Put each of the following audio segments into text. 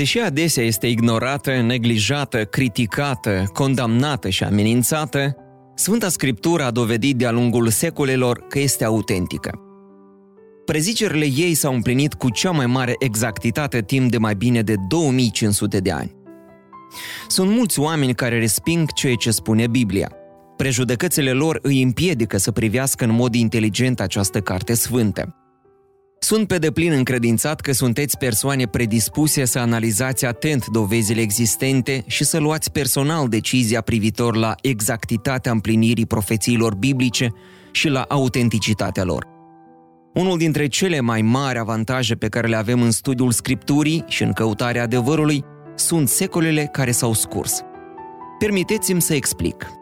Deși adesea este ignorată, neglijată, criticată, condamnată și amenințată, Sfânta Scriptură a dovedit de-a lungul secolelor că este autentică. Prezicerile ei s-au împlinit cu cea mai mare exactitate timp de mai bine de 2500 de ani. Sunt mulți oameni care resping ceea ce spune Biblia. Prejudecățile lor îi împiedică să privească în mod inteligent această carte sfântă. Sunt pe deplin încredințat că sunteți persoane predispuse să analizați atent dovezile existente și să luați personal decizia privitor la exactitatea împlinirii profețiilor biblice și la autenticitatea lor. Unul dintre cele mai mari avantaje pe care le avem în studiul Scripturii și în căutarea adevărului sunt secolele care s-au scurs. Permiteți-mi să explic.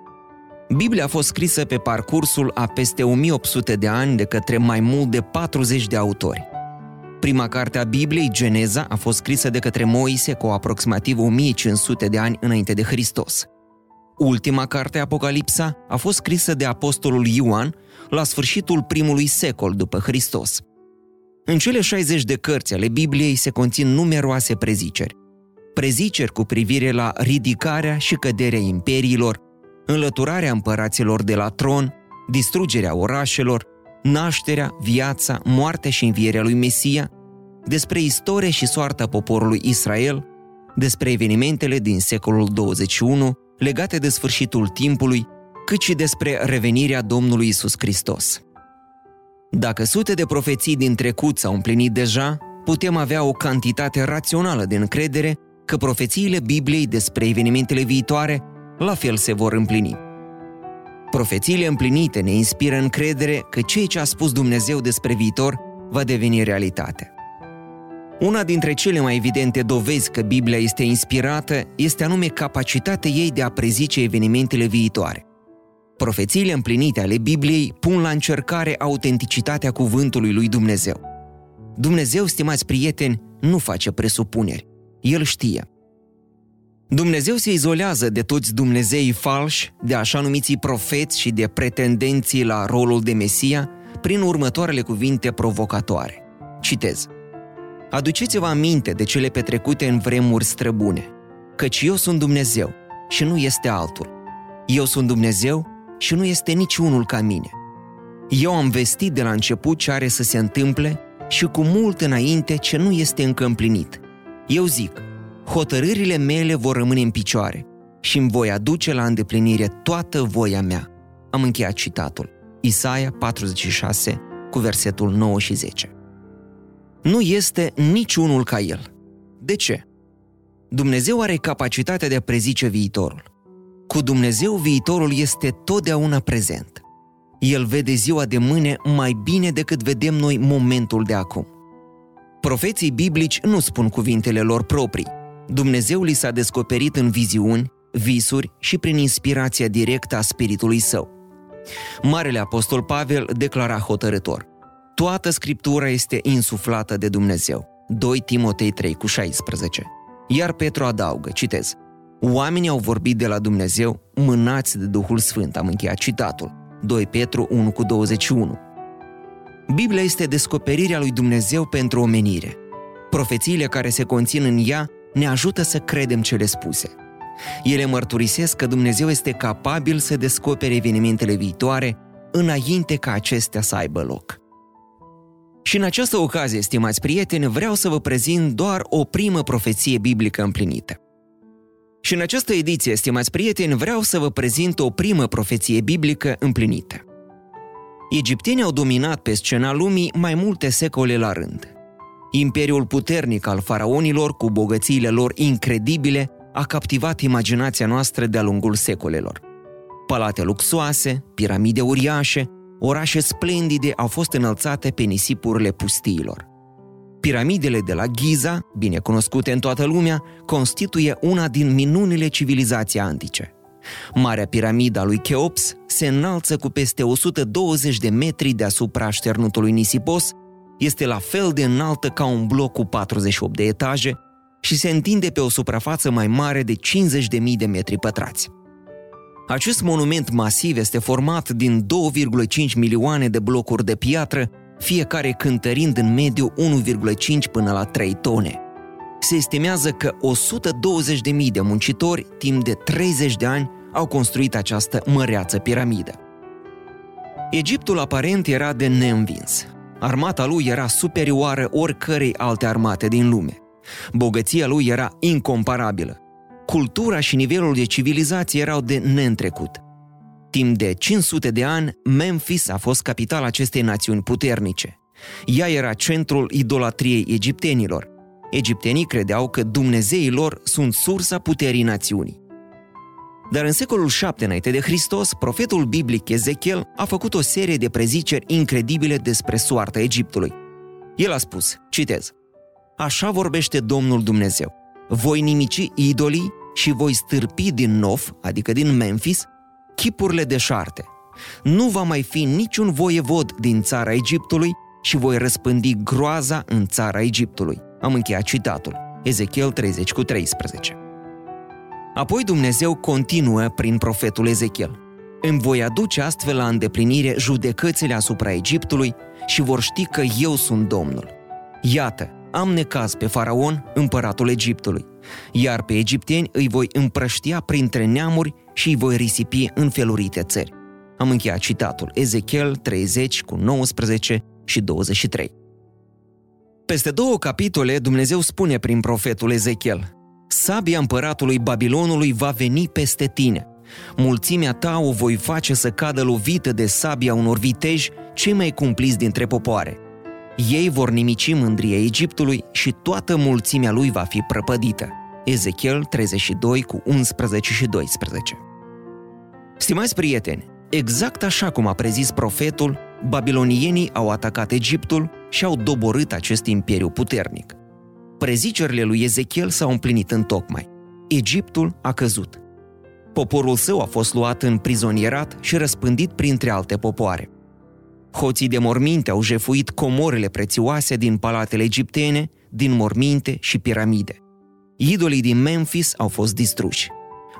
Biblia a fost scrisă pe parcursul a peste 1800 de ani de către mai mult de 40 de autori. Prima carte a Bibliei, Geneza, a fost scrisă de către Moise cu aproximativ 1500 de ani înainte de Hristos. Ultima carte, Apocalipsa, a fost scrisă de apostolul Ioan la sfârșitul primului secol după Hristos. În cele 60 de cărți ale Bibliei se conțin numeroase preziceri. Preziceri cu privire la ridicarea și căderea imperiilor, înlăturarea împăraților de la tron, distrugerea orașelor, nașterea, viața, moartea și învierea lui Mesia, despre istorie și soarta poporului Israel, despre evenimentele din secolul 21 legate de sfârșitul timpului, cât și despre revenirea Domnului Isus Hristos. Dacă sute de profeții din trecut s-au împlinit deja, putem avea o cantitate rațională de încredere că profețiile Bibliei despre evenimentele viitoare la fel se vor împlini. Profețiile împlinite ne inspiră încredere că ceea ce a spus Dumnezeu despre viitor va deveni realitate. Una dintre cele mai evidente dovezi că Biblia este inspirată este anume capacitatea ei de a prezice evenimentele viitoare. Profețiile împlinite ale Bibliei pun la încercare autenticitatea cuvântului lui Dumnezeu. Dumnezeu, stimați prieteni, nu face presupuneri. El știe. Dumnezeu se izolează de toți Dumnezeii falși, de așa numiții profeți și de pretendenții la rolul de Mesia, prin următoarele cuvinte provocatoare. Citez. Aduceți-vă aminte de cele petrecute în vremuri străbune, căci eu sunt Dumnezeu și nu este altul. Eu sunt Dumnezeu și nu este niciunul ca mine. Eu am vestit de la început ce are să se întâmple și cu mult înainte ce nu este încă împlinit. Eu zic, hotărârile mele vor rămâne în picioare și îmi voi aduce la îndeplinire toată voia mea. Am încheiat citatul. Isaia 46, cu versetul 9 și 10. Nu este niciunul ca el. De ce? Dumnezeu are capacitatea de a prezice viitorul. Cu Dumnezeu viitorul este totdeauna prezent. El vede ziua de mâine mai bine decât vedem noi momentul de acum. Profeții biblici nu spun cuvintele lor proprii, Dumnezeu li s-a descoperit în viziuni, visuri și prin inspirația directă a Spiritului Său. Marele Apostol Pavel declara hotărător. Toată Scriptura este insuflată de Dumnezeu. 2 Timotei 3 cu 16. Iar Petru adaugă, citez, Oamenii au vorbit de la Dumnezeu, mânați de Duhul Sfânt, am încheiat citatul. 2 Petru 1 cu 21. Biblia este descoperirea lui Dumnezeu pentru omenire. Profețiile care se conțin în ea ne ajută să credem cele spuse. Ele mărturisesc că Dumnezeu este capabil să descopere evenimentele viitoare înainte ca acestea să aibă loc. Și în această ocazie, stimați prieteni, vreau să vă prezint doar o primă profeție biblică împlinită. Și în această ediție, stimați prieteni, vreau să vă prezint o primă profeție biblică împlinită. Egiptenii au dominat pe scena lumii mai multe secole la rând. Imperiul puternic al faraonilor, cu bogățiile lor incredibile, a captivat imaginația noastră de-a lungul secolelor. Palate luxoase, piramide uriașe, orașe splendide au fost înălțate pe nisipurile pustiilor. Piramidele de la Giza, bine cunoscute în toată lumea, constituie una din minunile civilizației antice. Marea piramidă a lui Cheops se înalță cu peste 120 de metri deasupra așternutului nisipos, este la fel de înaltă ca un bloc cu 48 de etaje și se întinde pe o suprafață mai mare de 50.000 de metri pătrați. Acest monument masiv este format din 2,5 milioane de blocuri de piatră, fiecare cântărind în mediu 1,5 până la 3 tone. Se estimează că 120.000 de muncitori, timp de 30 de ani, au construit această măreață piramidă. Egiptul aparent era de neînvins. Armata lui era superioară oricărei alte armate din lume. Bogăția lui era incomparabilă. Cultura și nivelul de civilizație erau de neîntrecut. Timp de 500 de ani, Memphis a fost capitala acestei națiuni puternice. Ea era centrul idolatriei egiptenilor. Egiptenii credeau că Dumnezeii lor sunt sursa puterii națiunii. Dar în secolul 7 înainte de Hristos, profetul biblic Ezechiel a făcut o serie de preziceri incredibile despre soarta Egiptului. El a spus, citez, Așa vorbește Domnul Dumnezeu. Voi nimici idolii și voi stârpi din Nof, adică din Memphis, chipurile de șarte. Nu va mai fi niciun voievod din țara Egiptului și voi răspândi groaza în țara Egiptului. Am încheiat citatul. Ezechiel 30 cu 13. Apoi Dumnezeu continuă prin profetul Ezechiel. Îmi voi aduce astfel la îndeplinire judecățile asupra Egiptului și vor ști că eu sunt Domnul. Iată, am necaz pe faraon, împăratul Egiptului, iar pe egipteni îi voi împrăștia printre neamuri și îi voi risipi în felurite țări. Am încheiat citatul Ezechiel 30 cu 19 și 23. Peste două capitole, Dumnezeu spune prin profetul Ezechiel, Sabia împăratului Babilonului va veni peste tine. Mulțimea ta o voi face să cadă lovită de sabia unor viteji cei mai cumpliți dintre popoare – ei vor nimici mândria Egiptului și toată mulțimea lui va fi prăpădită. Ezechiel 32 cu 11 și 12. Stimați prieteni, exact așa cum a prezis profetul, babilonienii au atacat Egiptul și au doborât acest imperiu puternic. Prezicerile lui Ezechiel s-au împlinit în tocmai. Egiptul a căzut. Poporul său a fost luat în prizonierat și răspândit printre alte popoare. Hoții de morminte au jefuit comorile prețioase din palatele egiptene, din morminte și piramide. Idolii din Memphis au fost distruși.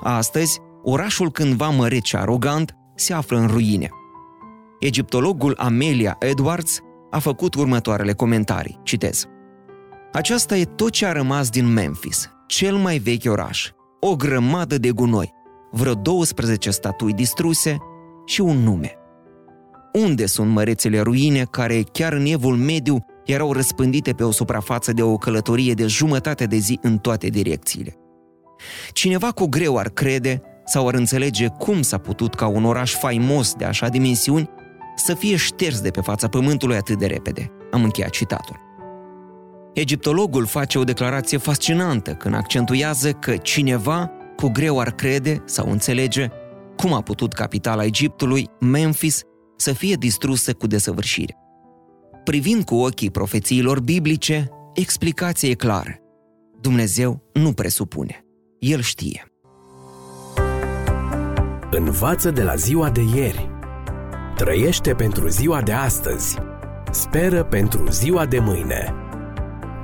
Astăzi, orașul cândva măreț și arogant se află în ruine. Egiptologul Amelia Edwards a făcut următoarele comentarii. Citez. Aceasta e tot ce a rămas din Memphis, cel mai vechi oraș. O grămadă de gunoi, vreo 12 statui distruse și un nume. Unde sunt mărețele ruine care, chiar în evul mediu, erau răspândite pe o suprafață de o călătorie de jumătate de zi în toate direcțiile? Cineva cu greu ar crede sau ar înțelege cum s-a putut ca un oraș faimos de așa dimensiuni să fie șters de pe fața pământului atât de repede. Am încheiat citatul. Egiptologul face o declarație fascinantă când accentuează că cineva cu greu ar crede sau înțelege cum a putut capitala Egiptului, Memphis, să fie distrusă cu desăvârșire. Privind cu ochii profețiilor biblice, explicația e clară. Dumnezeu nu presupune. El știe. Învață de la ziua de ieri. Trăiește pentru ziua de astăzi. Speră pentru ziua de mâine.